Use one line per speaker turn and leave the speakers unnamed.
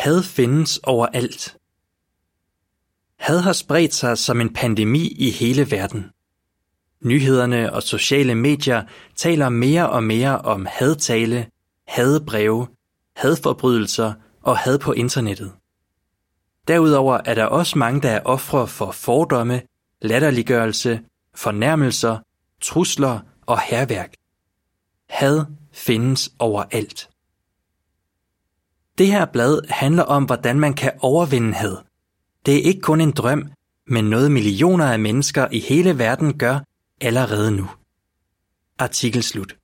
Had findes overalt. Had har spredt sig som en pandemi i hele verden. Nyhederne og sociale medier taler mere og mere om hadtale, hadbreve, hadforbrydelser og had på internettet. Derudover er der også mange, der er ofre for fordomme, latterliggørelse, fornærmelser, trusler og herværk. Had findes overalt. Det her blad handler om, hvordan man kan overvinde had. Det er ikke kun en drøm, men noget millioner af mennesker i hele verden gør allerede nu. Artikel slut.